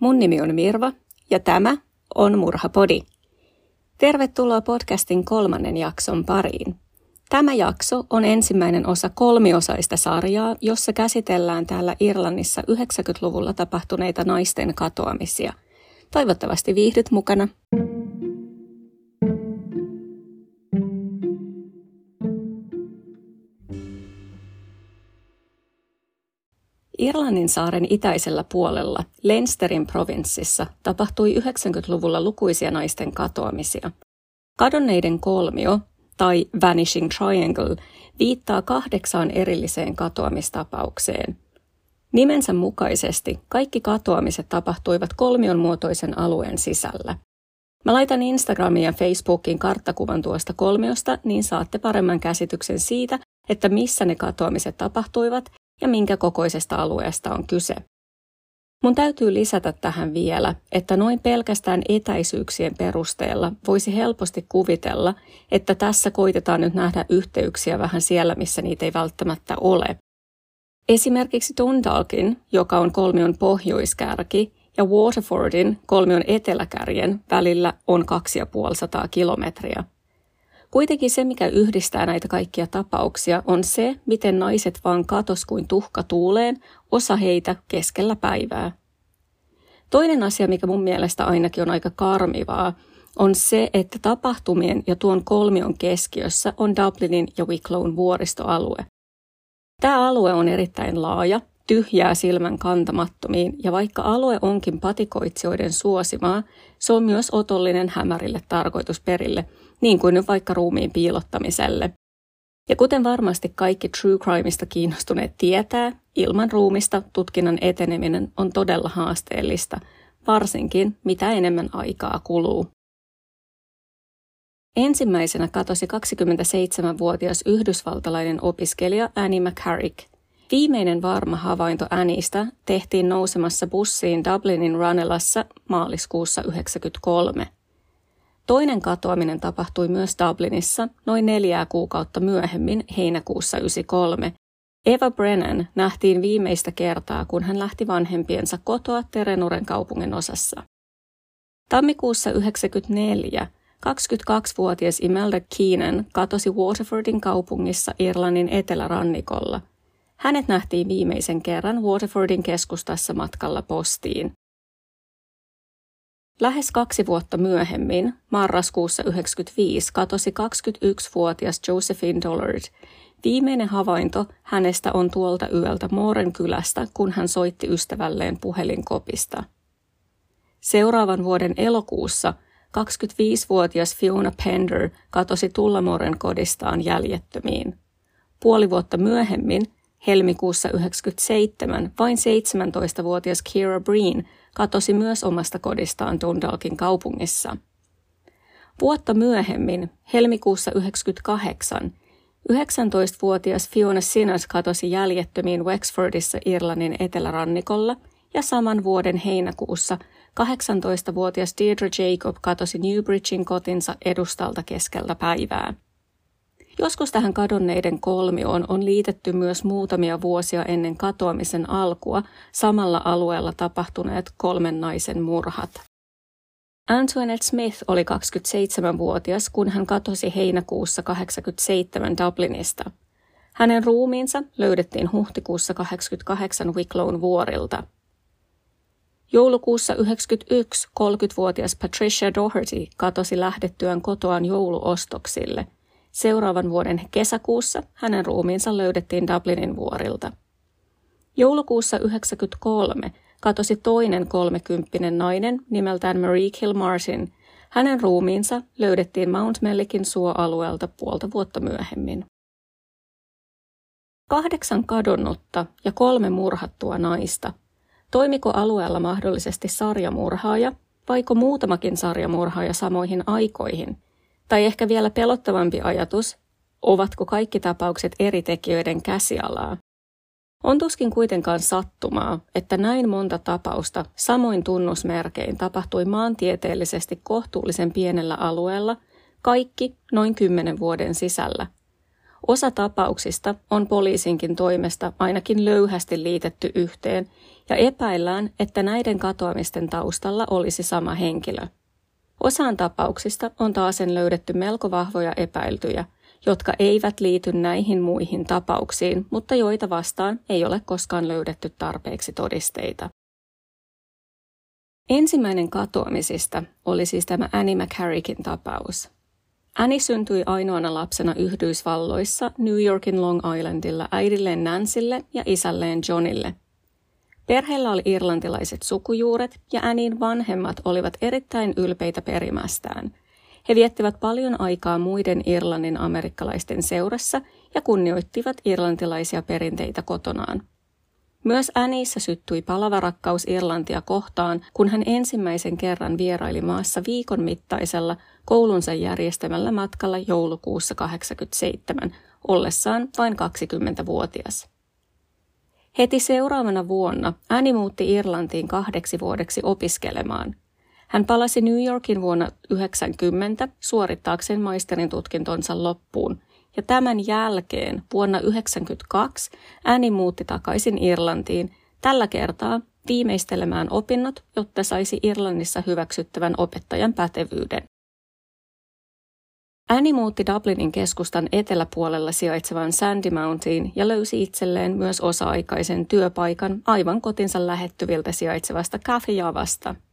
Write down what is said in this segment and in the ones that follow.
Mun nimi on Mirva ja tämä on Murhapodi. Tervetuloa podcastin kolmannen jakson pariin. Tämä jakso on ensimmäinen osa kolmiosaista sarjaa, jossa käsitellään täällä Irlannissa 90-luvulla tapahtuneita naisten katoamisia. Toivottavasti viihdyt mukana. Irlannin saaren itäisellä puolella, Leinsterin provinssissa, tapahtui 90-luvulla lukuisia naisten katoamisia. Kadonneiden kolmio, tai Vanishing Triangle, viittaa kahdeksaan erilliseen katoamistapaukseen. Nimensä mukaisesti kaikki katoamiset tapahtuivat kolmion muotoisen alueen sisällä. Mä laitan Instagramiin ja Facebookiin karttakuvan tuosta kolmiosta, niin saatte paremman käsityksen siitä, että missä ne katoamiset tapahtuivat ja minkä kokoisesta alueesta on kyse. Mun täytyy lisätä tähän vielä, että noin pelkästään etäisyyksien perusteella voisi helposti kuvitella, että tässä koitetaan nyt nähdä yhteyksiä vähän siellä, missä niitä ei välttämättä ole. Esimerkiksi Dundalkin, joka on kolmion pohjoiskärki, ja Waterfordin, kolmion eteläkärjen, välillä on 2500 kilometriä. Kuitenkin se, mikä yhdistää näitä kaikkia tapauksia, on se, miten naiset vaan katos kuin tuhka tuuleen, osa heitä keskellä päivää. Toinen asia, mikä mun mielestä ainakin on aika karmivaa, on se, että tapahtumien ja tuon kolmion keskiössä on Dublinin ja Wicklow'n vuoristoalue. Tämä alue on erittäin laaja, tyhjää silmän kantamattomiin, ja vaikka alue onkin patikoitsijoiden suosimaa, se on myös otollinen hämärille tarkoitusperille, niin kuin nyt vaikka ruumiin piilottamiselle. Ja kuten varmasti kaikki true crimeista kiinnostuneet tietää, ilman ruumista tutkinnan eteneminen on todella haasteellista, varsinkin mitä enemmän aikaa kuluu. Ensimmäisenä katosi 27-vuotias yhdysvaltalainen opiskelija Annie McCarrick. Viimeinen varma havainto Anniestä tehtiin nousemassa bussiin Dublinin Ranelassa maaliskuussa 1993. Toinen katoaminen tapahtui myös Dublinissa noin neljää kuukautta myöhemmin heinäkuussa 1993. Eva Brennan nähtiin viimeistä kertaa, kun hän lähti vanhempiensa kotoa Terenuren kaupungin osassa. Tammikuussa 1994 22-vuotias Imelda Keenan katosi Waterfordin kaupungissa Irlannin etelärannikolla. Hänet nähtiin viimeisen kerran Waterfordin keskustassa matkalla postiin. Lähes kaksi vuotta myöhemmin, marraskuussa 1995, katosi 21-vuotias Josephine Dollard. Viimeinen havainto hänestä on tuolta yöltä Mooren kylästä, kun hän soitti ystävälleen puhelinkopista. Seuraavan vuoden elokuussa 25-vuotias Fiona Pender katosi Tullamoren kodistaan jäljettömiin. Puoli vuotta myöhemmin, helmikuussa 1997, vain 17-vuotias Kira Breen katosi myös omasta kodistaan Dundalkin kaupungissa. Vuotta myöhemmin, helmikuussa 1998, 19-vuotias Fiona Sinners katosi jäljettömiin Wexfordissa Irlannin etelärannikolla ja saman vuoden heinäkuussa 18-vuotias Deirdre Jacob katosi Newbridgein kotinsa edustalta keskellä päivää. Joskus tähän kadonneiden kolmioon on liitetty myös muutamia vuosia ennen katoamisen alkua samalla alueella tapahtuneet kolmen naisen murhat. Antoinette Smith oli 27-vuotias, kun hän katosi heinäkuussa 87 Dublinista. Hänen ruumiinsa löydettiin huhtikuussa 88 Wicklow'n vuorilta. Joulukuussa 1991 30-vuotias Patricia Doherty katosi lähdettyään kotoaan jouluostoksille – Seuraavan vuoden kesäkuussa hänen ruumiinsa löydettiin Dublinin vuorilta. Joulukuussa 1993 katosi toinen kolmekymppinen nainen nimeltään Marie Kilmartin. Hänen ruumiinsa löydettiin Mount Mellikin suoalueelta puolta vuotta myöhemmin. Kahdeksan kadonnutta ja kolme murhattua naista. Toimiko alueella mahdollisesti sarjamurhaaja, vaiko muutamakin sarjamurhaaja samoihin aikoihin – tai ehkä vielä pelottavampi ajatus, ovatko kaikki tapaukset eri tekijöiden käsialaa? On tuskin kuitenkaan sattumaa, että näin monta tapausta samoin tunnusmerkein tapahtui maantieteellisesti kohtuullisen pienellä alueella, kaikki noin kymmenen vuoden sisällä. Osa tapauksista on poliisinkin toimesta ainakin löyhästi liitetty yhteen ja epäillään, että näiden katoamisten taustalla olisi sama henkilö. Osaan tapauksista on taasen löydetty melko vahvoja epäiltyjä, jotka eivät liity näihin muihin tapauksiin, mutta joita vastaan ei ole koskaan löydetty tarpeeksi todisteita. Ensimmäinen katoamisista oli siis tämä Annie McCarrickin tapaus. Annie syntyi ainoana lapsena Yhdysvalloissa New Yorkin Long Islandilla äidilleen Nancylle ja isälleen Johnille. Perheellä oli irlantilaiset sukujuuret ja Annin vanhemmat olivat erittäin ylpeitä perimästään. He viettivät paljon aikaa muiden Irlannin amerikkalaisten seurassa ja kunnioittivat irlantilaisia perinteitä kotonaan. Myös Anissa syttyi palava rakkaus Irlantia kohtaan, kun hän ensimmäisen kerran vieraili maassa viikon mittaisella koulunsa järjestämällä matkalla joulukuussa 87, ollessaan vain 20-vuotias. Heti seuraavana vuonna Annie muutti Irlantiin kahdeksi vuodeksi opiskelemaan. Hän palasi New Yorkin vuonna 90 suorittaakseen maisterin tutkintonsa loppuun – ja tämän jälkeen vuonna 1992 ääni muutti takaisin Irlantiin, tällä kertaa viimeistelemään opinnot, jotta saisi Irlannissa hyväksyttävän opettajan pätevyyden. Annie muutti Dublinin keskustan eteläpuolella sijaitsevan Sandy Mountain ja löysi itselleen myös osa-aikaisen työpaikan aivan kotinsa lähettyviltä sijaitsevasta Cafe Javasta –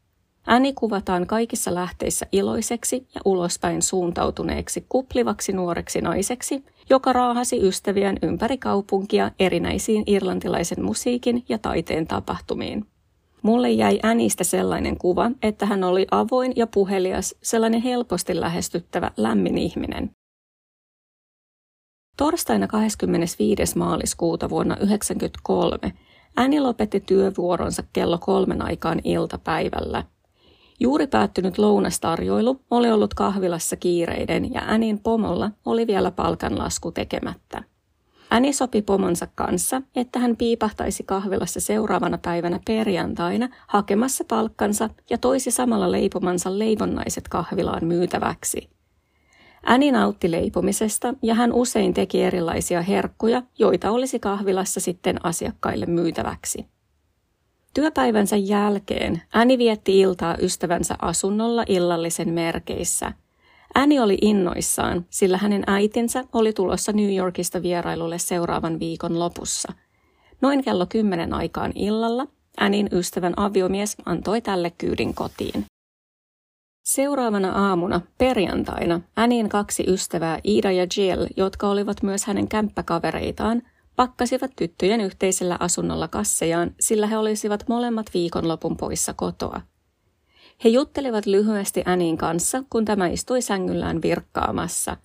Annie kuvataan kaikissa lähteissä iloiseksi ja ulospäin suuntautuneeksi kuplivaksi nuoreksi naiseksi, joka raahasi ystävien ympäri kaupunkia erinäisiin irlantilaisen musiikin ja taiteen tapahtumiin. Mulle jäi Äänistä sellainen kuva, että hän oli avoin ja puhelias, sellainen helposti lähestyttävä, lämmin ihminen. Torstaina 25. maaliskuuta vuonna 1993 Ääni lopetti työvuoronsa kello kolmen aikaan iltapäivällä – Juuri päättynyt lounastarjoilu oli ollut kahvilassa kiireiden ja Änin pomolla oli vielä palkanlasku tekemättä. Äni sopi pomonsa kanssa, että hän piipahtaisi kahvilassa seuraavana päivänä perjantaina hakemassa palkkansa ja toisi samalla leipomansa leivonnaiset kahvilaan myytäväksi. Äni nautti leipomisesta ja hän usein teki erilaisia herkkuja, joita olisi kahvilassa sitten asiakkaille myytäväksi. Työpäivänsä jälkeen Äni vietti iltaa ystävänsä asunnolla illallisen merkeissä. Äni oli innoissaan, sillä hänen äitinsä oli tulossa New Yorkista vierailulle seuraavan viikon lopussa. Noin kello kymmenen aikaan illalla Änin ystävän aviomies antoi tälle kyydin kotiin. Seuraavana aamuna, perjantaina, Änin kaksi ystävää Ida ja Jill, jotka olivat myös hänen kämppäkavereitaan, pakkasivat tyttöjen yhteisellä asunnolla kassejaan, sillä he olisivat molemmat viikonlopun poissa kotoa. He juttelivat lyhyesti Änin kanssa, kun tämä istui sängyllään virkkaamassa.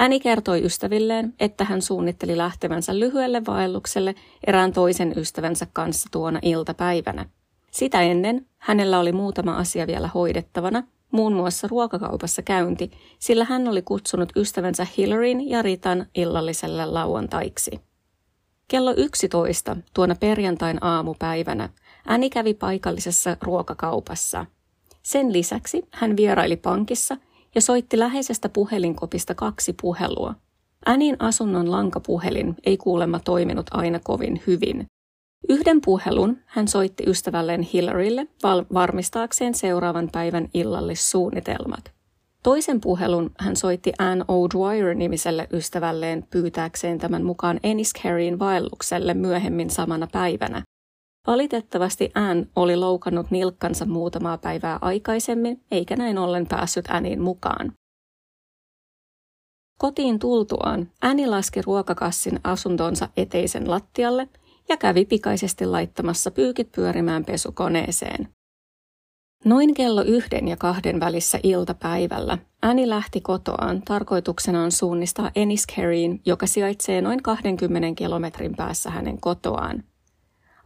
Äni kertoi ystävilleen, että hän suunnitteli lähtevänsä lyhyelle vaellukselle erään toisen ystävänsä kanssa tuona iltapäivänä. Sitä ennen hänellä oli muutama asia vielä hoidettavana, muun muassa ruokakaupassa käynti, sillä hän oli kutsunut ystävänsä Hillaryn ja Ritan illalliselle lauantaiksi. Kello 11 tuona perjantain aamupäivänä Äni kävi paikallisessa ruokakaupassa. Sen lisäksi hän vieraili pankissa ja soitti läheisestä puhelinkopista kaksi puhelua. Änin asunnon lankapuhelin ei kuulemma toiminut aina kovin hyvin. Yhden puhelun hän soitti ystävälleen Hillarylle val- varmistaakseen seuraavan päivän illallissuunnitelmat. Toisen puhelun hän soitti Anne O'Dwyer-nimiselle ystävälleen pyytääkseen tämän mukaan Enniscarryin vaellukselle myöhemmin samana päivänä. Valitettavasti Anne oli loukannut nilkkansa muutamaa päivää aikaisemmin, eikä näin ollen päässyt Annin mukaan. Kotiin tultuaan Annie laski ruokakassin asuntonsa eteisen lattialle ja kävi pikaisesti laittamassa pyykit pyörimään pesukoneeseen. Noin kello yhden ja kahden välissä iltapäivällä Annie lähti kotoaan tarkoituksenaan suunnistaa Enniscarryin, joka sijaitsee noin 20 kilometrin päässä hänen kotoaan.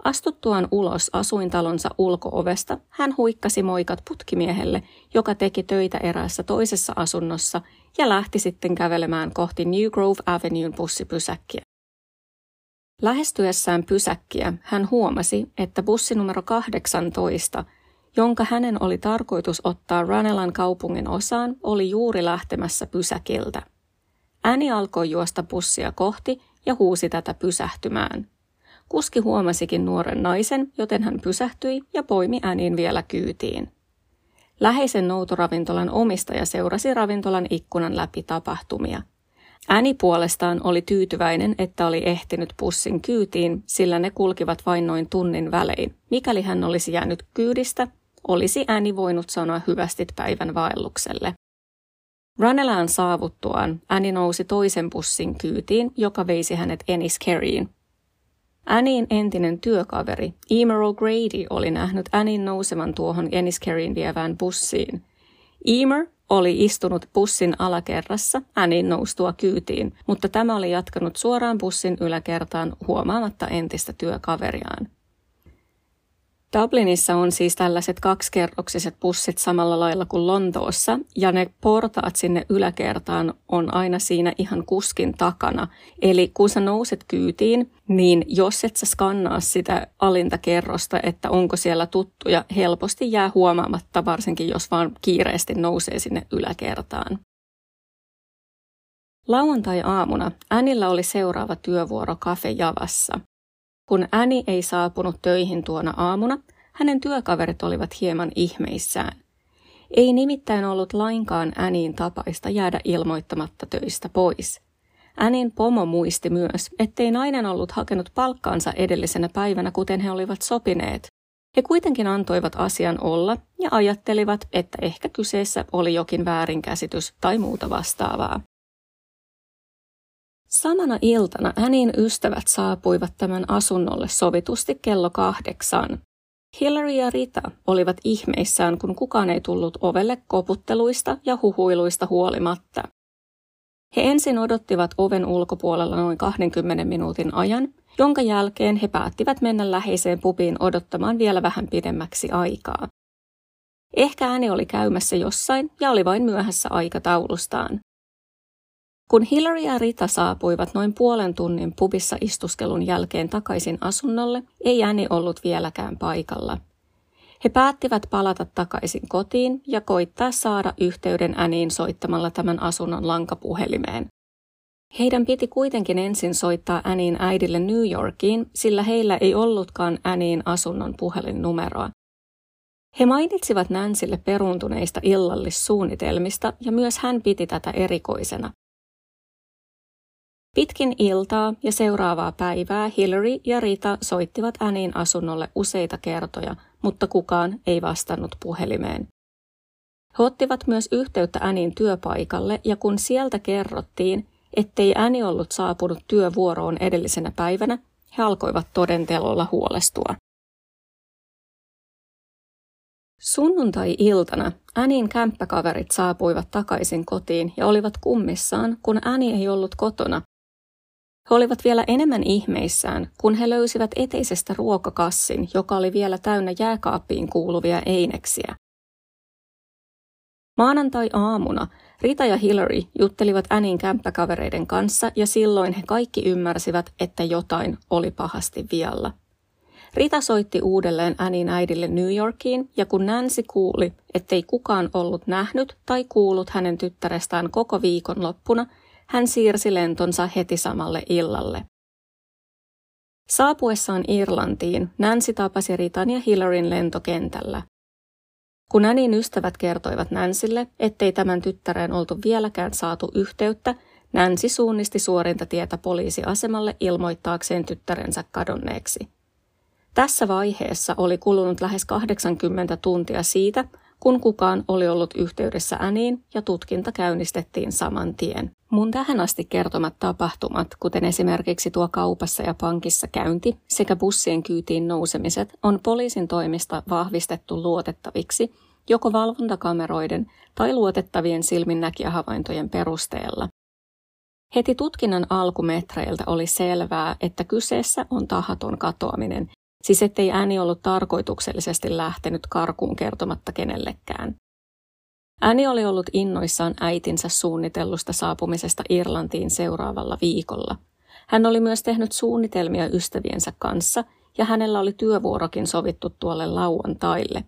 Astuttuaan ulos asuintalonsa ulkoovesta, hän huikkasi moikat putkimiehelle, joka teki töitä eräässä toisessa asunnossa ja lähti sitten kävelemään kohti New Grove Avenuen bussipysäkkiä. Lähestyessään pysäkkiä hän huomasi, että bussi numero 18 – jonka hänen oli tarkoitus ottaa Ranelan kaupungin osaan, oli juuri lähtemässä pysäkiltä. Ääni alkoi juosta bussia kohti ja huusi tätä pysähtymään. Kuski huomasikin nuoren naisen, joten hän pysähtyi ja poimi Änin vielä kyytiin. Läheisen noutoravintolan omistaja seurasi ravintolan ikkunan läpi tapahtumia. Äni puolestaan oli tyytyväinen, että oli ehtinyt pussin kyytiin, sillä ne kulkivat vain noin tunnin välein. Mikäli hän olisi jäänyt kyydistä, olisi Äni voinut sanoa hyvästit päivän vaellukselle. Ranelaan saavuttuaan Äni nousi toisen bussin kyytiin, joka veisi hänet Enniskerryin. Annin entinen työkaveri Emer O'Grady oli nähnyt Annin nousevan tuohon Enniskerryin vievään bussiin. Emer oli istunut bussin alakerrassa Annin noustua kyytiin, mutta tämä oli jatkanut suoraan bussin yläkertaan huomaamatta entistä työkaveriaan. Dublinissa on siis tällaiset kaksikerroksiset bussit samalla lailla kuin Lontoossa, ja ne portaat sinne yläkertaan on aina siinä ihan kuskin takana. Eli kun sä nouset kyytiin, niin jos et sä skannaa sitä alinta kerrosta, että onko siellä tuttuja, helposti jää huomaamatta, varsinkin jos vaan kiireesti nousee sinne yläkertaan. Lauantai-aamuna Äänillä oli seuraava työvuoro Cafe Javassa – kun Äni ei saapunut töihin tuona aamuna, hänen työkaverit olivat hieman ihmeissään. Ei nimittäin ollut lainkaan Äniin tapaista jäädä ilmoittamatta töistä pois. Änin pomo muisti myös, ettei nainen ollut hakenut palkkaansa edellisenä päivänä, kuten he olivat sopineet. He kuitenkin antoivat asian olla ja ajattelivat, että ehkä kyseessä oli jokin väärinkäsitys tai muuta vastaavaa. Samana iltana hänin ystävät saapuivat tämän asunnolle sovitusti kello kahdeksan. Hillary ja Rita olivat ihmeissään, kun kukaan ei tullut ovelle koputteluista ja huhuiluista huolimatta. He ensin odottivat oven ulkopuolella noin 20 minuutin ajan, jonka jälkeen he päättivät mennä läheiseen pubiin odottamaan vielä vähän pidemmäksi aikaa. Ehkä ääni oli käymässä jossain ja oli vain myöhässä aikataulustaan. Kun Hillary ja Rita saapuivat noin puolen tunnin pubissa istuskelun jälkeen takaisin asunnolle, ei ääni ollut vieläkään paikalla. He päättivät palata takaisin kotiin ja koittaa saada yhteyden Äniin soittamalla tämän asunnon lankapuhelimeen. Heidän piti kuitenkin ensin soittaa Äniin äidille New Yorkiin, sillä heillä ei ollutkaan Äniin asunnon puhelinnumeroa. He mainitsivat Nansille peruuntuneista illallissuunnitelmista ja myös hän piti tätä erikoisena. Pitkin iltaa ja seuraavaa päivää Hillary ja Rita soittivat Annin asunnolle useita kertoja, mutta kukaan ei vastannut puhelimeen. He ottivat myös yhteyttä Annin työpaikalle ja kun sieltä kerrottiin, ettei Äni ollut saapunut työvuoroon edellisenä päivänä, he alkoivat todentelolla huolestua. Sunnuntai-iltana Änin kämppäkaverit saapuivat takaisin kotiin ja olivat kummissaan, kun Äni ei ollut kotona he olivat vielä enemmän ihmeissään, kun he löysivät eteisestä ruokakassin, joka oli vielä täynnä jääkaappiin kuuluvia eineksiä. Maanantai-aamuna Rita ja Hillary juttelivat Annin kämppäkavereiden kanssa ja silloin he kaikki ymmärsivät, että jotain oli pahasti vialla. Rita soitti uudelleen Annin äidille New Yorkiin ja kun Nancy kuuli, ettei kukaan ollut nähnyt tai kuullut hänen tyttärestään koko viikon loppuna, hän siirsi lentonsa heti samalle illalle. Saapuessaan Irlantiin Nancy tapasi Ritan ja Hillaryn lentokentällä. Kun Nannin ystävät kertoivat Nansille, ettei tämän tyttäreen oltu vieläkään saatu yhteyttä, Nancy suunnisti suorinta tietä poliisiasemalle ilmoittaakseen tyttärensä kadonneeksi. Tässä vaiheessa oli kulunut lähes 80 tuntia siitä, kun kukaan oli ollut yhteydessä Äniin ja tutkinta käynnistettiin saman tien. Mun tähän asti kertomat tapahtumat, kuten esimerkiksi tuo kaupassa ja pankissa käynti sekä bussien kyytiin nousemiset, on poliisin toimista vahvistettu luotettaviksi joko valvontakameroiden tai luotettavien silminnäkijähavaintojen perusteella. Heti tutkinnan alkumetreiltä oli selvää, että kyseessä on tahaton katoaminen, siis ettei ääni ollut tarkoituksellisesti lähtenyt karkuun kertomatta kenellekään. Ääni oli ollut innoissaan äitinsä suunnitellusta saapumisesta Irlantiin seuraavalla viikolla. Hän oli myös tehnyt suunnitelmia ystäviensä kanssa ja hänellä oli työvuorokin sovittu tuolle lauantaille.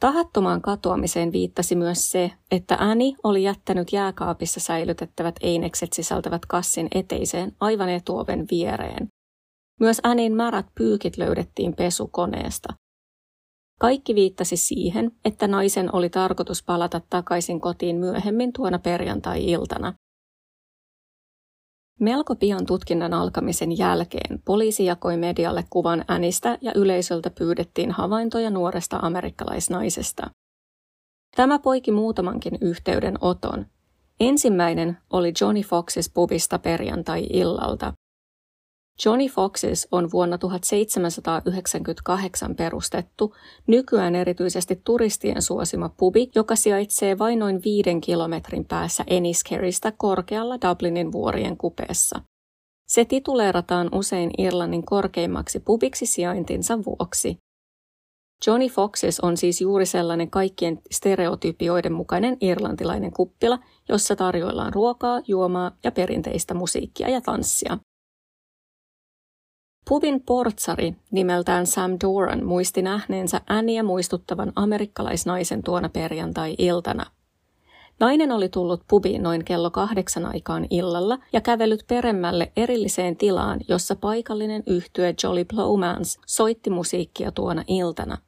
Tahattomaan katoamiseen viittasi myös se, että Annie oli jättänyt jääkaapissa säilytettävät einekset sisältävät kassin eteiseen aivan etuoven viereen. Myös Annin märät pyykit löydettiin pesukoneesta. Kaikki viittasi siihen, että naisen oli tarkoitus palata takaisin kotiin myöhemmin tuona perjantai-iltana. Melko pian tutkinnan alkamisen jälkeen poliisi jakoi medialle kuvan Änistä ja yleisöltä pyydettiin havaintoja nuoresta amerikkalaisnaisesta. Tämä poiki muutamankin yhteydenoton. Ensimmäinen oli Johnny Foxes pubista perjantai-illalta. Johnny Foxes on vuonna 1798 perustettu, nykyään erityisesti turistien suosima pubi, joka sijaitsee vain noin viiden kilometrin päässä Enniskeristä korkealla Dublinin vuorien kupeessa. Se tituleerataan usein Irlannin korkeimmaksi pubiksi sijaintinsa vuoksi. Johnny Foxes on siis juuri sellainen kaikkien stereotypioiden mukainen irlantilainen kuppila, jossa tarjoillaan ruokaa, juomaa ja perinteistä musiikkia ja tanssia. Pubin portsari nimeltään Sam Doran muisti nähneensä Annia muistuttavan amerikkalaisnaisen tuona perjantai-iltana. Nainen oli tullut pubiin noin kello kahdeksan aikaan illalla ja kävellyt peremmälle erilliseen tilaan, jossa paikallinen yhtye Jolly Plowmans soitti musiikkia tuona iltana.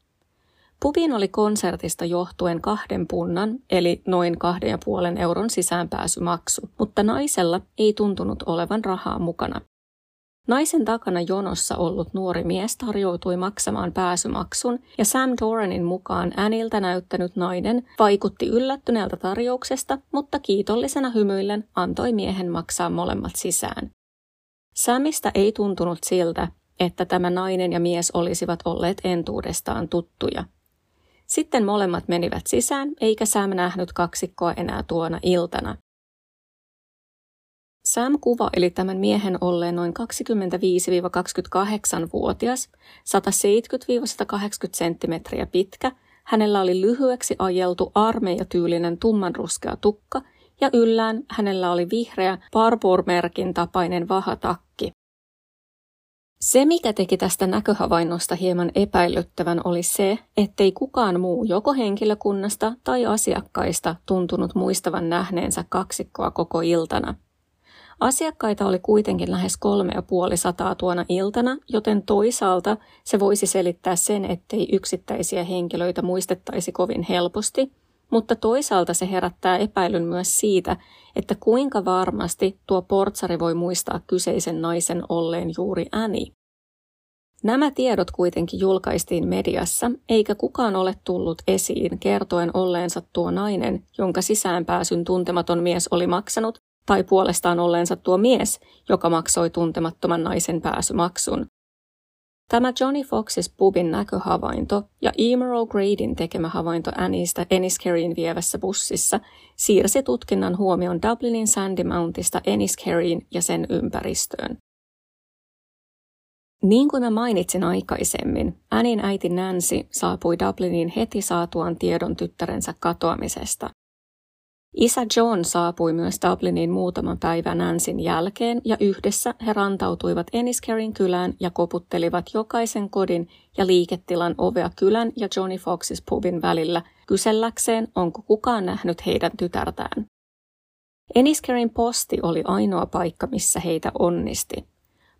Pubiin oli konsertista johtuen kahden punnan, eli noin kahden ja puolen euron sisäänpääsymaksu, mutta naisella ei tuntunut olevan rahaa mukana. Naisen takana jonossa ollut nuori mies tarjoutui maksamaan pääsymaksun ja Sam Doranin mukaan Aniltä näyttänyt nainen vaikutti yllättyneeltä tarjouksesta, mutta kiitollisena hymyillen antoi miehen maksaa molemmat sisään. Samista ei tuntunut siltä, että tämä nainen ja mies olisivat olleet entuudestaan tuttuja. Sitten molemmat menivät sisään, eikä Sam nähnyt kaksikkoa enää tuona iltana. Sam kuvaili tämän miehen olleen noin 25-28-vuotias, 170-180 senttimetriä pitkä, hänellä oli lyhyeksi ajeltu armeijatyylinen tummanruskea tukka ja yllään hänellä oli vihreä Barbour-merkin tapainen vahatakki. Se, mikä teki tästä näköhavainnosta hieman epäilyttävän, oli se, ettei kukaan muu joko henkilökunnasta tai asiakkaista tuntunut muistavan nähneensä kaksikkoa koko iltana – Asiakkaita oli kuitenkin lähes kolme ja puoli sataa tuona iltana, joten toisaalta se voisi selittää sen, ettei yksittäisiä henkilöitä muistettaisi kovin helposti, mutta toisaalta se herättää epäilyn myös siitä, että kuinka varmasti tuo portsari voi muistaa kyseisen naisen olleen juuri Annie. Nämä tiedot kuitenkin julkaistiin mediassa, eikä kukaan ole tullut esiin kertoen olleensa tuo nainen, jonka sisäänpääsyn tuntematon mies oli maksanut, tai puolestaan olleensa tuo mies, joka maksoi tuntemattoman naisen pääsymaksun. Tämä Johnny Foxes pubin näköhavainto ja Emer O'Gradin tekemä havainto Annista Enniskerryin vievässä bussissa siirsi tutkinnan huomion Dublinin Sandy Mountista Enniskerryin ja sen ympäristöön. Niin kuin mä mainitsin aikaisemmin, Annin äiti Nancy saapui Dubliniin heti saatuaan tiedon tyttärensä katoamisesta. Isä John saapui myös Dubliniin muutaman päivän Nansin jälkeen ja yhdessä he rantautuivat Enniskerin kylään ja koputtelivat jokaisen kodin ja liiketilan ovea kylän ja Johnny Foxes pubin välillä kyselläkseen, onko kukaan nähnyt heidän tytärtään. Enniskerin posti oli ainoa paikka, missä heitä onnisti.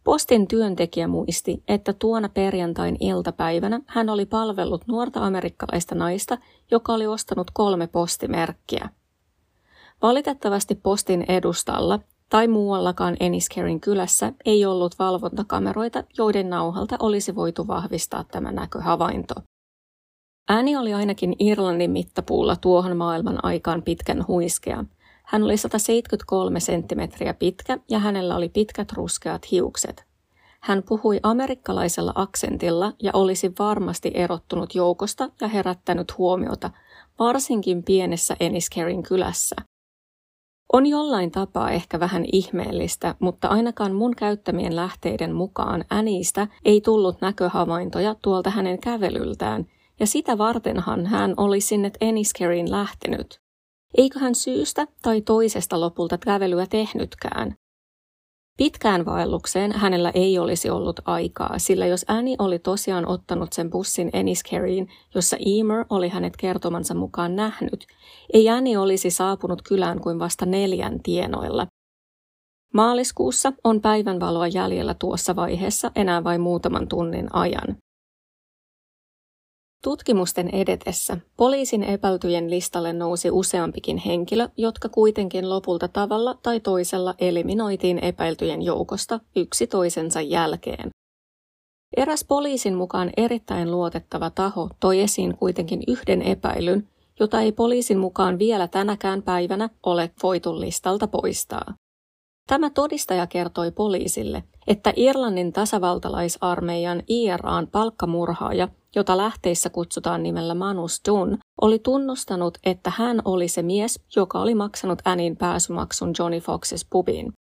Postin työntekijä muisti, että tuona perjantain iltapäivänä hän oli palvellut nuorta amerikkalaista naista, joka oli ostanut kolme postimerkkiä – Valitettavasti postin edustalla tai muuallakaan Enniskerin kylässä ei ollut valvontakameroita, joiden nauhalta olisi voitu vahvistaa tämä näköhavainto. Ääni oli ainakin Irlannin mittapuulla tuohon maailman aikaan pitkän huiskea. Hän oli 173 senttimetriä pitkä ja hänellä oli pitkät ruskeat hiukset. Hän puhui amerikkalaisella aksentilla ja olisi varmasti erottunut joukosta ja herättänyt huomiota, varsinkin pienessä Enniskerin kylässä – on jollain tapaa ehkä vähän ihmeellistä, mutta ainakaan mun käyttämien lähteiden mukaan Änistä ei tullut näköhavaintoja tuolta hänen kävelyltään, ja sitä vartenhan hän oli sinne Enniskerin lähtenyt. Eikö hän syystä tai toisesta lopulta kävelyä tehnytkään? Pitkään vaellukseen hänellä ei olisi ollut aikaa, sillä jos Annie oli tosiaan ottanut sen bussin Enniskerryin, jossa Emer oli hänet kertomansa mukaan nähnyt, ei Annie olisi saapunut kylään kuin vasta neljän tienoilla. Maaliskuussa on päivänvaloa jäljellä tuossa vaiheessa enää vain muutaman tunnin ajan. Tutkimusten edetessä poliisin epäiltyjen listalle nousi useampikin henkilö, jotka kuitenkin lopulta tavalla tai toisella eliminoitiin epäiltyjen joukosta yksi toisensa jälkeen. Eräs poliisin mukaan erittäin luotettava taho toi esiin kuitenkin yhden epäilyn, jota ei poliisin mukaan vielä tänäkään päivänä ole voitu listalta poistaa. Tämä todistaja kertoi poliisille, että Irlannin tasavaltalaisarmeijan IRAn palkkamurhaaja jota lähteissä kutsutaan nimellä Manus Dunn, oli tunnustanut, että hän oli se mies, joka oli maksanut Annin pääsymaksun Johnny Foxes pubiin.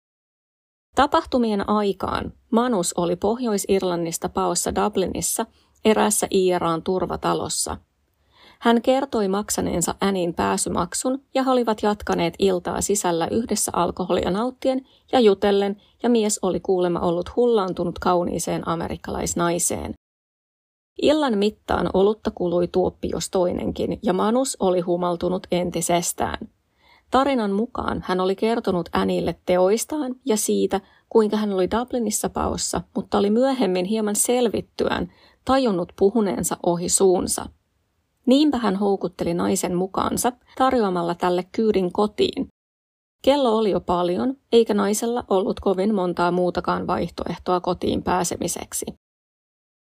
Tapahtumien aikaan Manus oli Pohjois-Irlannista paossa Dublinissa eräässä IRAn turvatalossa. Hän kertoi maksaneensa Annin pääsymaksun ja he olivat jatkaneet iltaa sisällä yhdessä alkoholia nauttien ja jutellen, ja mies oli kuulemma ollut hullaantunut kauniiseen amerikkalaisnaiseen. Illan mittaan olutta kului tuoppi jos toinenkin, ja Manus oli humaltunut entisestään. Tarinan mukaan hän oli kertonut Anille teoistaan ja siitä, kuinka hän oli Dublinissa paossa, mutta oli myöhemmin hieman selvittyään tajunnut puhuneensa ohi suunsa. Niinpä hän houkutteli naisen mukaansa tarjoamalla tälle kyydin kotiin. Kello oli jo paljon, eikä naisella ollut kovin montaa muutakaan vaihtoehtoa kotiin pääsemiseksi.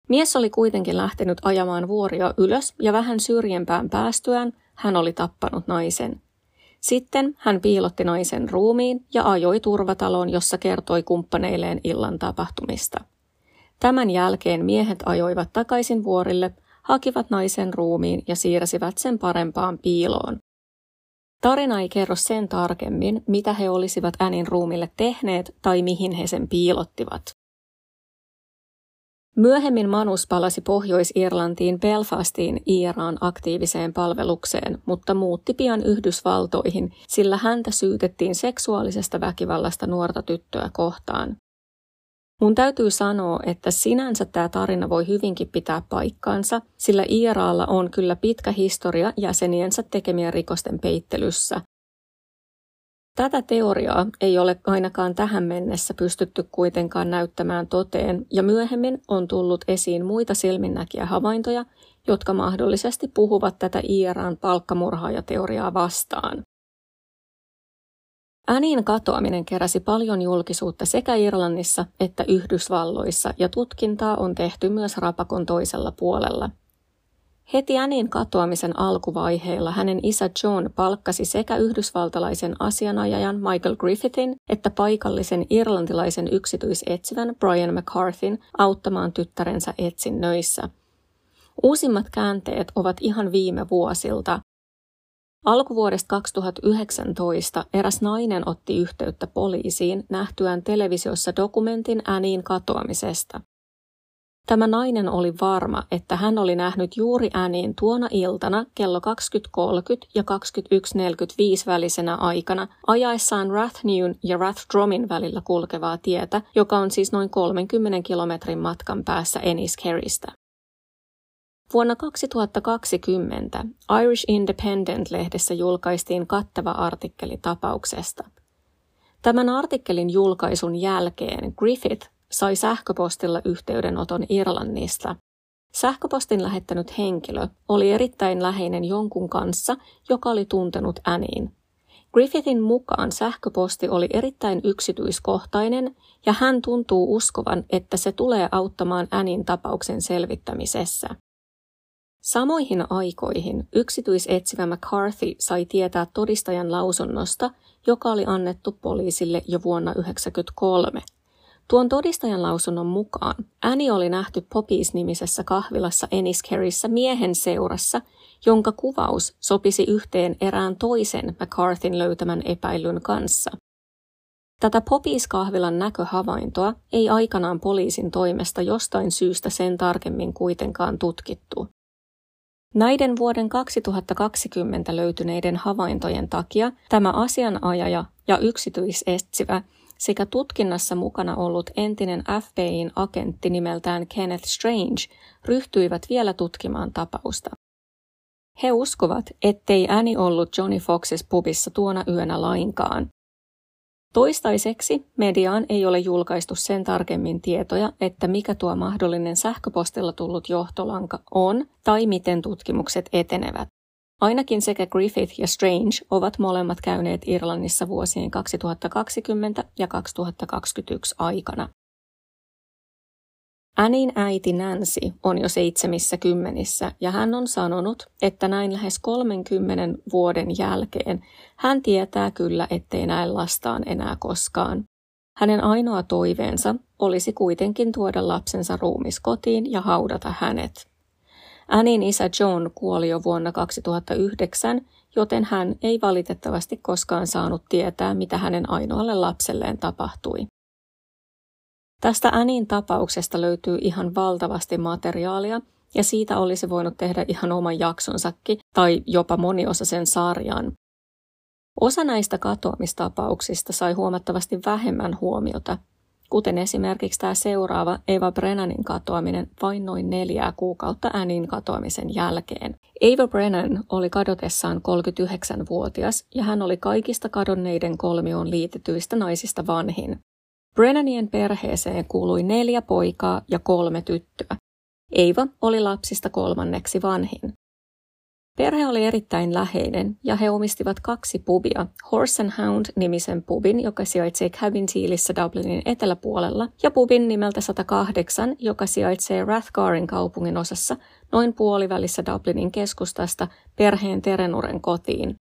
Mies oli kuitenkin lähtenyt ajamaan vuoria ylös ja vähän syrjempään päästyään hän oli tappanut naisen. Sitten hän piilotti naisen ruumiin ja ajoi turvataloon, jossa kertoi kumppaneilleen illan tapahtumista. Tämän jälkeen miehet ajoivat takaisin vuorille, hakivat naisen ruumiin ja siirsivät sen parempaan piiloon. Tarina ei kerro sen tarkemmin, mitä he olisivat Änin ruumille tehneet tai mihin he sen piilottivat. Myöhemmin Manus palasi Pohjois-Irlantiin Belfastiin IRAn aktiiviseen palvelukseen, mutta muutti pian Yhdysvaltoihin, sillä häntä syytettiin seksuaalisesta väkivallasta nuorta tyttöä kohtaan. Mun täytyy sanoa, että sinänsä tämä tarina voi hyvinkin pitää paikkaansa, sillä IRAlla on kyllä pitkä historia jäseniensä tekemien rikosten peittelyssä, Tätä teoriaa ei ole ainakaan tähän mennessä pystytty kuitenkaan näyttämään toteen, ja myöhemmin on tullut esiin muita silminnäkiä havaintoja, jotka mahdollisesti puhuvat tätä IRAn palkkamurhaajateoriaa vastaan. Änin katoaminen keräsi paljon julkisuutta sekä Irlannissa että Yhdysvalloissa, ja tutkintaa on tehty myös rapakon toisella puolella – Heti Annin katoamisen alkuvaiheilla hänen isä John palkkasi sekä yhdysvaltalaisen asianajajan Michael Griffithin että paikallisen irlantilaisen yksityisetsivän Brian McCarthyn auttamaan tyttärensä etsinnöissä. Uusimmat käänteet ovat ihan viime vuosilta. Alkuvuodesta 2019 eräs nainen otti yhteyttä poliisiin nähtyään televisiossa dokumentin Annin katoamisesta. Tämä nainen oli varma, että hän oli nähnyt juuri ääniin tuona iltana kello 20.30 ja 21.45 välisenä aikana ajaessaan Rathnewn ja Rathdromin välillä kulkevaa tietä, joka on siis noin 30 kilometrin matkan päässä Enniskerrystä. Vuonna 2020 Irish Independent-lehdessä julkaistiin kattava artikkeli tapauksesta. Tämän artikkelin julkaisun jälkeen Griffith sai sähköpostilla yhteydenoton Irlannista. Sähköpostin lähettänyt henkilö oli erittäin läheinen jonkun kanssa, joka oli tuntenut Aniin. Griffithin mukaan sähköposti oli erittäin yksityiskohtainen ja hän tuntuu uskovan, että se tulee auttamaan Anin tapauksen selvittämisessä. Samoihin aikoihin yksityisetsivä McCarthy sai tietää todistajan lausunnosta, joka oli annettu poliisille jo vuonna 1993. Tuon todistajan lausunnon mukaan Annie oli nähty Poppies-nimisessä kahvilassa Enniskerryssä miehen seurassa, jonka kuvaus sopisi yhteen erään toisen McCarthyn löytämän epäilyn kanssa. Tätä Poppies-kahvilan näköhavaintoa ei aikanaan poliisin toimesta jostain syystä sen tarkemmin kuitenkaan tutkittu. Näiden vuoden 2020 löytyneiden havaintojen takia tämä asianajaja ja yksityisetsivä sekä tutkinnassa mukana ollut entinen FBIin agentti nimeltään Kenneth Strange ryhtyivät vielä tutkimaan tapausta. He uskovat, ettei Annie ollut Johnny Foxes pubissa tuona yönä lainkaan. Toistaiseksi mediaan ei ole julkaistu sen tarkemmin tietoja, että mikä tuo mahdollinen sähköpostilla tullut johtolanka on tai miten tutkimukset etenevät. Ainakin sekä Griffith ja Strange ovat molemmat käyneet Irlannissa vuosien 2020 ja 2021 aikana. Annin äiti Nancy on jo seitsemissä kymmenissä ja hän on sanonut, että näin lähes 30 vuoden jälkeen hän tietää kyllä, ettei näe lastaan enää koskaan. Hänen ainoa toiveensa olisi kuitenkin tuoda lapsensa ruumis kotiin ja haudata hänet. Annin isä John kuoli jo vuonna 2009, joten hän ei valitettavasti koskaan saanut tietää, mitä hänen ainoalle lapselleen tapahtui. Tästä Annin tapauksesta löytyy ihan valtavasti materiaalia, ja siitä olisi voinut tehdä ihan oman jaksonsakin tai jopa moniosaisen sarjan. Osa näistä katoamistapauksista sai huomattavasti vähemmän huomiota, kuten esimerkiksi tämä seuraava Eva Brennanin katoaminen vain noin neljää kuukautta Annin katoamisen jälkeen. Eva Brennan oli kadotessaan 39-vuotias ja hän oli kaikista kadonneiden kolmioon liitetyistä naisista vanhin. Brennanien perheeseen kuului neljä poikaa ja kolme tyttöä. Eiva oli lapsista kolmanneksi vanhin. Perhe oli erittäin läheinen ja he omistivat kaksi pubia, Horse and Hound-nimisen pubin, joka sijaitsee Cabin Tealissä Dublinin eteläpuolella, ja pubin nimeltä 108, joka sijaitsee Rathgarin kaupungin osassa noin puolivälissä Dublinin keskustasta perheen Terenuren kotiin.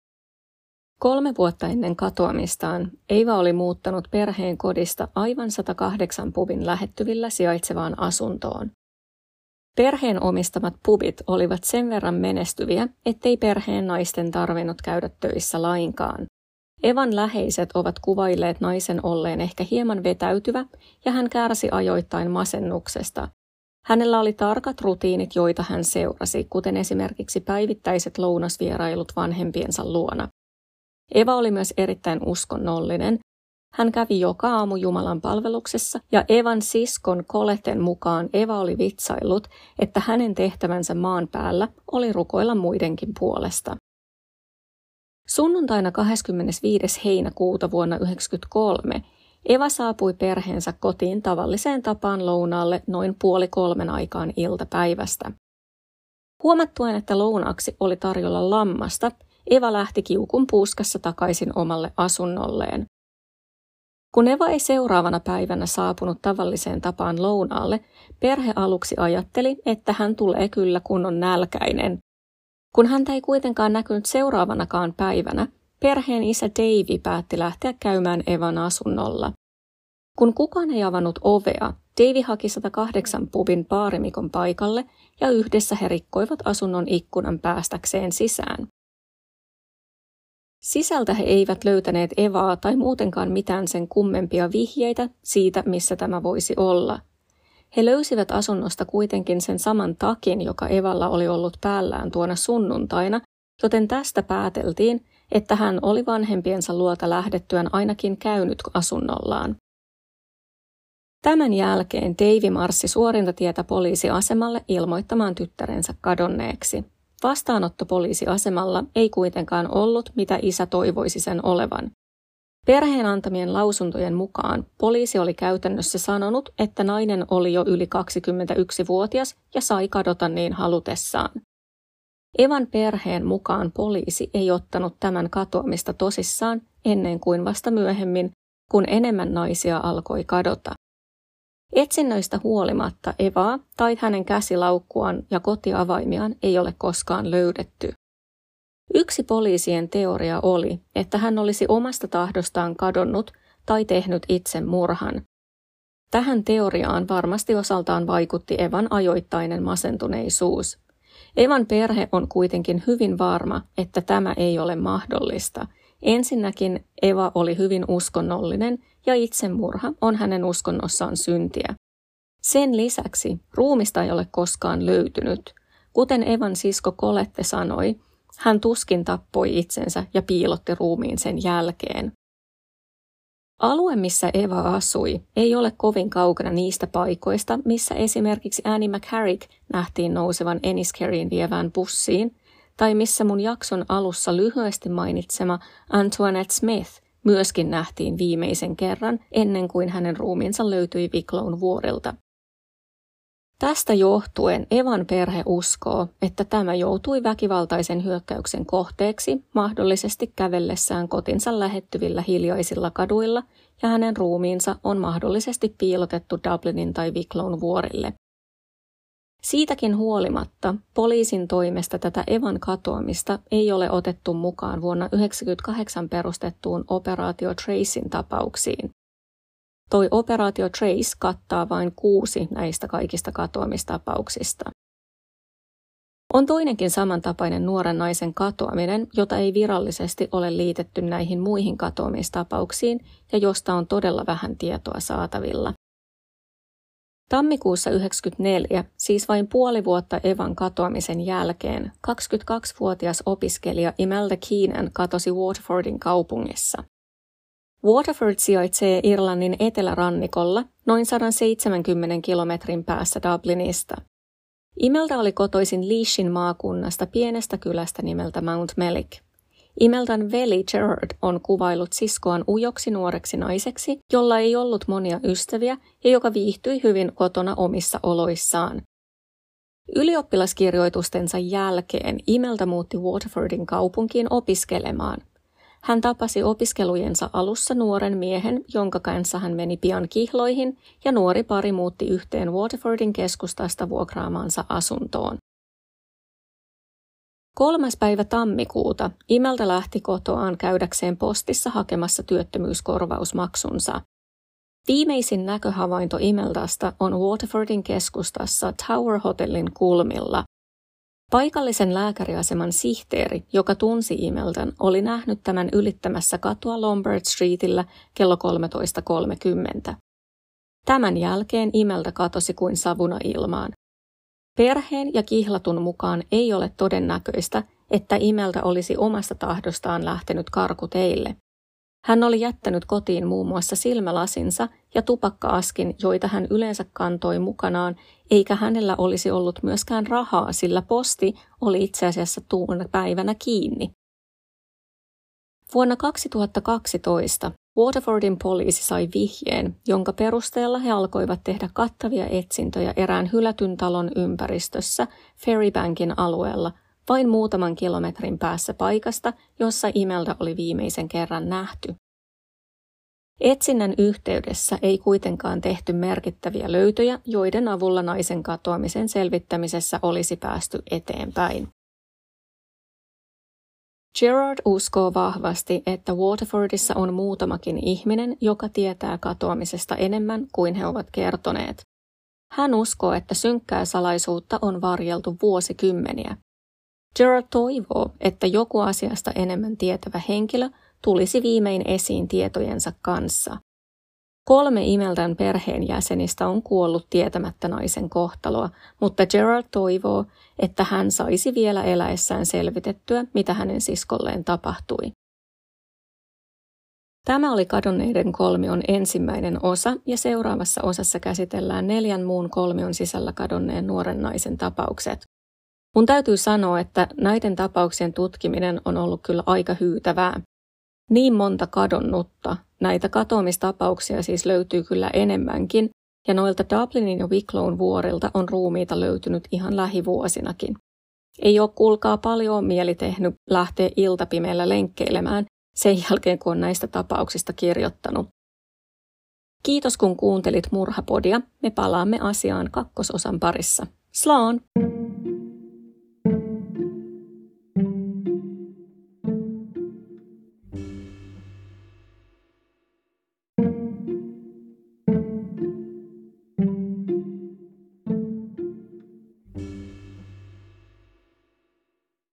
Kolme vuotta ennen katoamistaan Eiva oli muuttanut perheen kodista aivan 108 pubin lähettyvillä sijaitsevaan asuntoon. Perheen omistamat pubit olivat sen verran menestyviä, ettei perheen naisten tarvinnut käydä töissä lainkaan. Evan läheiset ovat kuvailleet naisen olleen ehkä hieman vetäytyvä ja hän kärsi ajoittain masennuksesta. Hänellä oli tarkat rutiinit, joita hän seurasi, kuten esimerkiksi päivittäiset lounasvierailut vanhempiensa luona. Eva oli myös erittäin uskonnollinen. Hän kävi joka aamu Jumalan palveluksessa ja Evan siskon Koleten mukaan Eva oli vitsaillut, että hänen tehtävänsä maan päällä oli rukoilla muidenkin puolesta. Sunnuntaina 25. heinäkuuta vuonna 1993 Eva saapui perheensä kotiin tavalliseen tapaan lounaalle noin puoli kolmen aikaan iltapäivästä. Huomattuen, että lounaaksi oli tarjolla lammasta, Eva lähti kiukun puuskassa takaisin omalle asunnolleen. Kun Eva ei seuraavana päivänä saapunut tavalliseen tapaan lounaalle, perhe aluksi ajatteli, että hän tulee kyllä kun on nälkäinen. Kun häntä ei kuitenkaan näkynyt seuraavanakaan päivänä, perheen isä Davy päätti lähteä käymään Evan asunnolla. Kun kukaan ei avannut ovea, Davy haki 108 pubin baarimikon paikalle ja yhdessä he rikkoivat asunnon ikkunan päästäkseen sisään. Sisältä he eivät löytäneet Evaa tai muutenkaan mitään sen kummempia vihjeitä siitä, missä tämä voisi olla. He löysivät asunnosta kuitenkin sen saman takin, joka Evalla oli ollut päällään tuona sunnuntaina, joten tästä pääteltiin, että hän oli vanhempiensa luota lähdettyään ainakin käynyt asunnollaan. Tämän jälkeen Deivi marssi suorintatietä poliisiasemalle ilmoittamaan tyttärensä kadonneeksi. Vastaanotto poliisiasemalla ei kuitenkaan ollut, mitä isä toivoisi sen olevan. Perheen antamien lausuntojen mukaan poliisi oli käytännössä sanonut, että nainen oli jo yli 21-vuotias ja sai kadota niin halutessaan. Evan perheen mukaan poliisi ei ottanut tämän katoamista tosissaan ennen kuin vasta myöhemmin, kun enemmän naisia alkoi kadota. Etsinnöistä huolimatta Evaa tai hänen käsilaukkuaan ja kotiavaimiaan ei ole koskaan löydetty. Yksi poliisien teoria oli, että hän olisi omasta tahdostaan kadonnut tai tehnyt itse murhan. Tähän teoriaan varmasti osaltaan vaikutti Evan ajoittainen masentuneisuus. Evan perhe on kuitenkin hyvin varma, että tämä ei ole mahdollista. Ensinnäkin Eva oli hyvin uskonnollinen ja itsemurha on hänen uskonnossaan syntiä. Sen lisäksi ruumista ei ole koskaan löytynyt. Kuten Evan sisko Kolette sanoi, hän tuskin tappoi itsensä ja piilotti ruumiin sen jälkeen. Alue, missä Eva asui, ei ole kovin kaukana niistä paikoista, missä esimerkiksi Annie McCarrick nähtiin nousevan Enniskerin vievään bussiin, tai missä mun jakson alussa lyhyesti mainitsema Antoinette Smith myöskin nähtiin viimeisen kerran ennen kuin hänen ruumiinsa löytyi Vikloun vuorilta. Tästä johtuen Evan perhe uskoo, että tämä joutui väkivaltaisen hyökkäyksen kohteeksi mahdollisesti kävellessään kotinsa lähettyvillä hiljaisilla kaduilla ja hänen ruumiinsa on mahdollisesti piilotettu Dublinin tai Wicklown vuorille. Siitäkin huolimatta poliisin toimesta tätä Evan katoamista ei ole otettu mukaan vuonna 1998 perustettuun operaatio Tracin tapauksiin, Toi operaatio Trace kattaa vain kuusi näistä kaikista katoamistapauksista. On toinenkin samantapainen nuoren naisen katoaminen, jota ei virallisesti ole liitetty näihin muihin katoamistapauksiin ja josta on todella vähän tietoa saatavilla. Tammikuussa 1994, siis vain puoli vuotta Evan katoamisen jälkeen, 22-vuotias opiskelija Imelda Keenan katosi Waterfordin kaupungissa. Waterford sijaitsee Irlannin etelärannikolla noin 170 kilometrin päässä Dublinista. Imelda oli kotoisin Leashin maakunnasta pienestä kylästä nimeltä Mount Melick. Imeldan veli Gerard on kuvailut siskoaan ujoksi nuoreksi naiseksi, jolla ei ollut monia ystäviä ja joka viihtyi hyvin kotona omissa oloissaan. Ylioppilaskirjoitustensa jälkeen Imelda muutti Waterfordin kaupunkiin opiskelemaan – hän tapasi opiskelujensa alussa nuoren miehen, jonka kanssa hän meni pian kihloihin, ja nuori pari muutti yhteen Waterfordin keskustasta vuokraamaansa asuntoon. Kolmas päivä tammikuuta Imeltä lähti kotoaan käydäkseen postissa hakemassa työttömyyskorvausmaksunsa. Viimeisin näköhavainto Imeltasta on Waterfordin keskustassa Tower Hotellin kulmilla, Paikallisen lääkäriaseman sihteeri, joka tunsi Imeltön, oli nähnyt tämän ylittämässä katua Lombard Streetillä kello 13.30. Tämän jälkeen Imeltä katosi kuin savuna ilmaan. Perheen ja kihlatun mukaan ei ole todennäköistä, että Imeltä olisi omasta tahdostaan lähtenyt karkuteille. Hän oli jättänyt kotiin muun muassa silmälasinsa ja tupakkaaskin, joita hän yleensä kantoi mukanaan, eikä hänellä olisi ollut myöskään rahaa, sillä posti oli itse asiassa tuuna päivänä kiinni. Vuonna 2012 Waterfordin poliisi sai vihjeen, jonka perusteella he alkoivat tehdä kattavia etsintöjä erään hylätyn talon ympäristössä Ferrybankin alueella vain muutaman kilometrin päässä paikasta, jossa Imelda oli viimeisen kerran nähty. Etsinnän yhteydessä ei kuitenkaan tehty merkittäviä löytöjä, joiden avulla naisen katoamisen selvittämisessä olisi päästy eteenpäin. Gerard uskoo vahvasti, että Waterfordissa on muutamakin ihminen, joka tietää katoamisesta enemmän kuin he ovat kertoneet. Hän uskoo, että synkkää salaisuutta on varjeltu vuosikymmeniä. Gerard toivoo, että joku asiasta enemmän tietävä henkilö tulisi viimein esiin tietojensa kanssa. Kolme Imeldan perheenjäsenistä on kuollut tietämättä naisen kohtaloa, mutta Gerard toivoo, että hän saisi vielä eläessään selvitettyä, mitä hänen siskolleen tapahtui. Tämä oli kadonneiden kolmion ensimmäinen osa ja seuraavassa osassa käsitellään neljän muun kolmion sisällä kadonneen nuoren naisen tapaukset. Mun täytyy sanoa, että näiden tapauksien tutkiminen on ollut kyllä aika hyytävää. Niin monta kadonnutta. Näitä katoamistapauksia siis löytyy kyllä enemmänkin, ja noilta Dublinin ja Wicklown vuorilta on ruumiita löytynyt ihan lähivuosinakin. Ei ole kuulkaa paljon mieli tehnyt lähteä iltapimeellä lenkkeilemään sen jälkeen, kun on näistä tapauksista kirjoittanut. Kiitos kun kuuntelit Murhapodia. Me palaamme asiaan kakkososan parissa. Slaan!